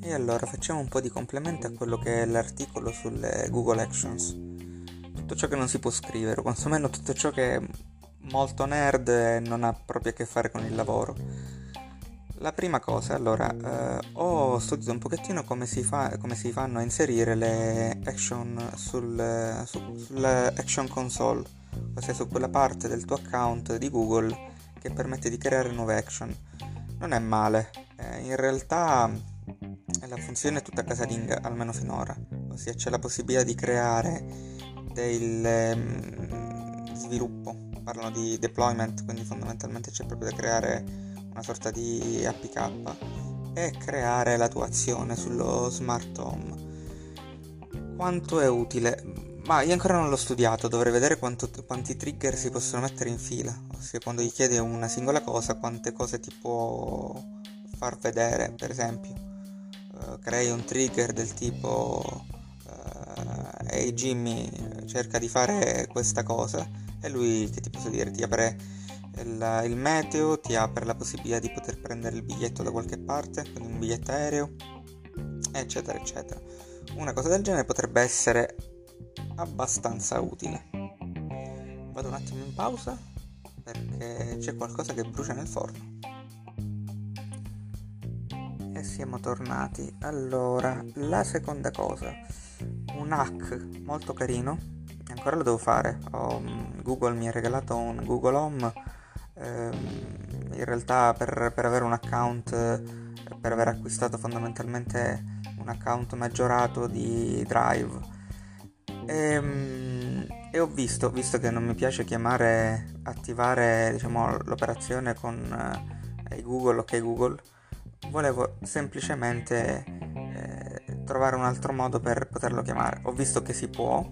E allora facciamo un po' di complemento a quello che è l'articolo sulle Google Actions. Tutto ciò che non si può scrivere, o quantomeno tutto ciò che è molto nerd e non ha proprio a che fare con il lavoro. La prima cosa, allora, eh, ho studiato un pochettino come si, fa, come si fanno a inserire le action sul, su, sulla action console, ossia su quella parte del tuo account di Google che permette di creare nuove action. Non è male, eh, in realtà la funzione è tutta casalinga, almeno finora, ossia c'è la possibilità di creare del um, sviluppo, parlano di deployment, quindi fondamentalmente c'è proprio da creare una sorta di APK e creare la tua azione sullo smart home. Quanto è utile? Ma io ancora non l'ho studiato, dovrei vedere quanto, quanti trigger si possono mettere in fila, ossia quando gli chiedi una singola cosa, quante cose ti può far vedere, per esempio. Eh, crei un trigger del tipo uh, ehi hey Jimmy cerca di fare questa cosa e lui che ti posso dire ti apre il, il, meteo ti apre la possibilità di poter prendere il biglietto da qualche parte quindi un biglietto aereo eccetera eccetera. Una cosa del genere potrebbe essere abbastanza utile vado un attimo in pausa perché c'è qualcosa che brucia nel forno siamo tornati. Allora, la seconda cosa, un hack molto carino, ancora lo devo fare. Oh, Google mi ha regalato un Google Home. Ehm, in realtà per, per, avere un account, per aver acquistato fondamentalmente un account maggiorato di Drive. E, ehm, e ho visto, visto che non mi piace chiamare, attivare diciamo, l'operazione con eh, Google, ok Google, volevo semplicemente eh, trovare un altro modo per poterlo chiamare. Ho visto che si può,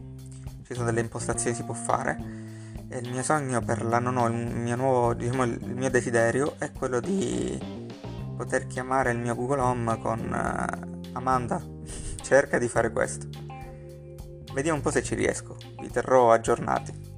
ci sono delle impostazioni si può fare. E il mio sogno per l'anno nuovo, il mio nuovo, diciamo, il mio desiderio è quello di poter chiamare il mio Google Home con uh, Amanda. Cerca di fare questo. Vediamo un po' se ci riesco. Vi terrò aggiornati.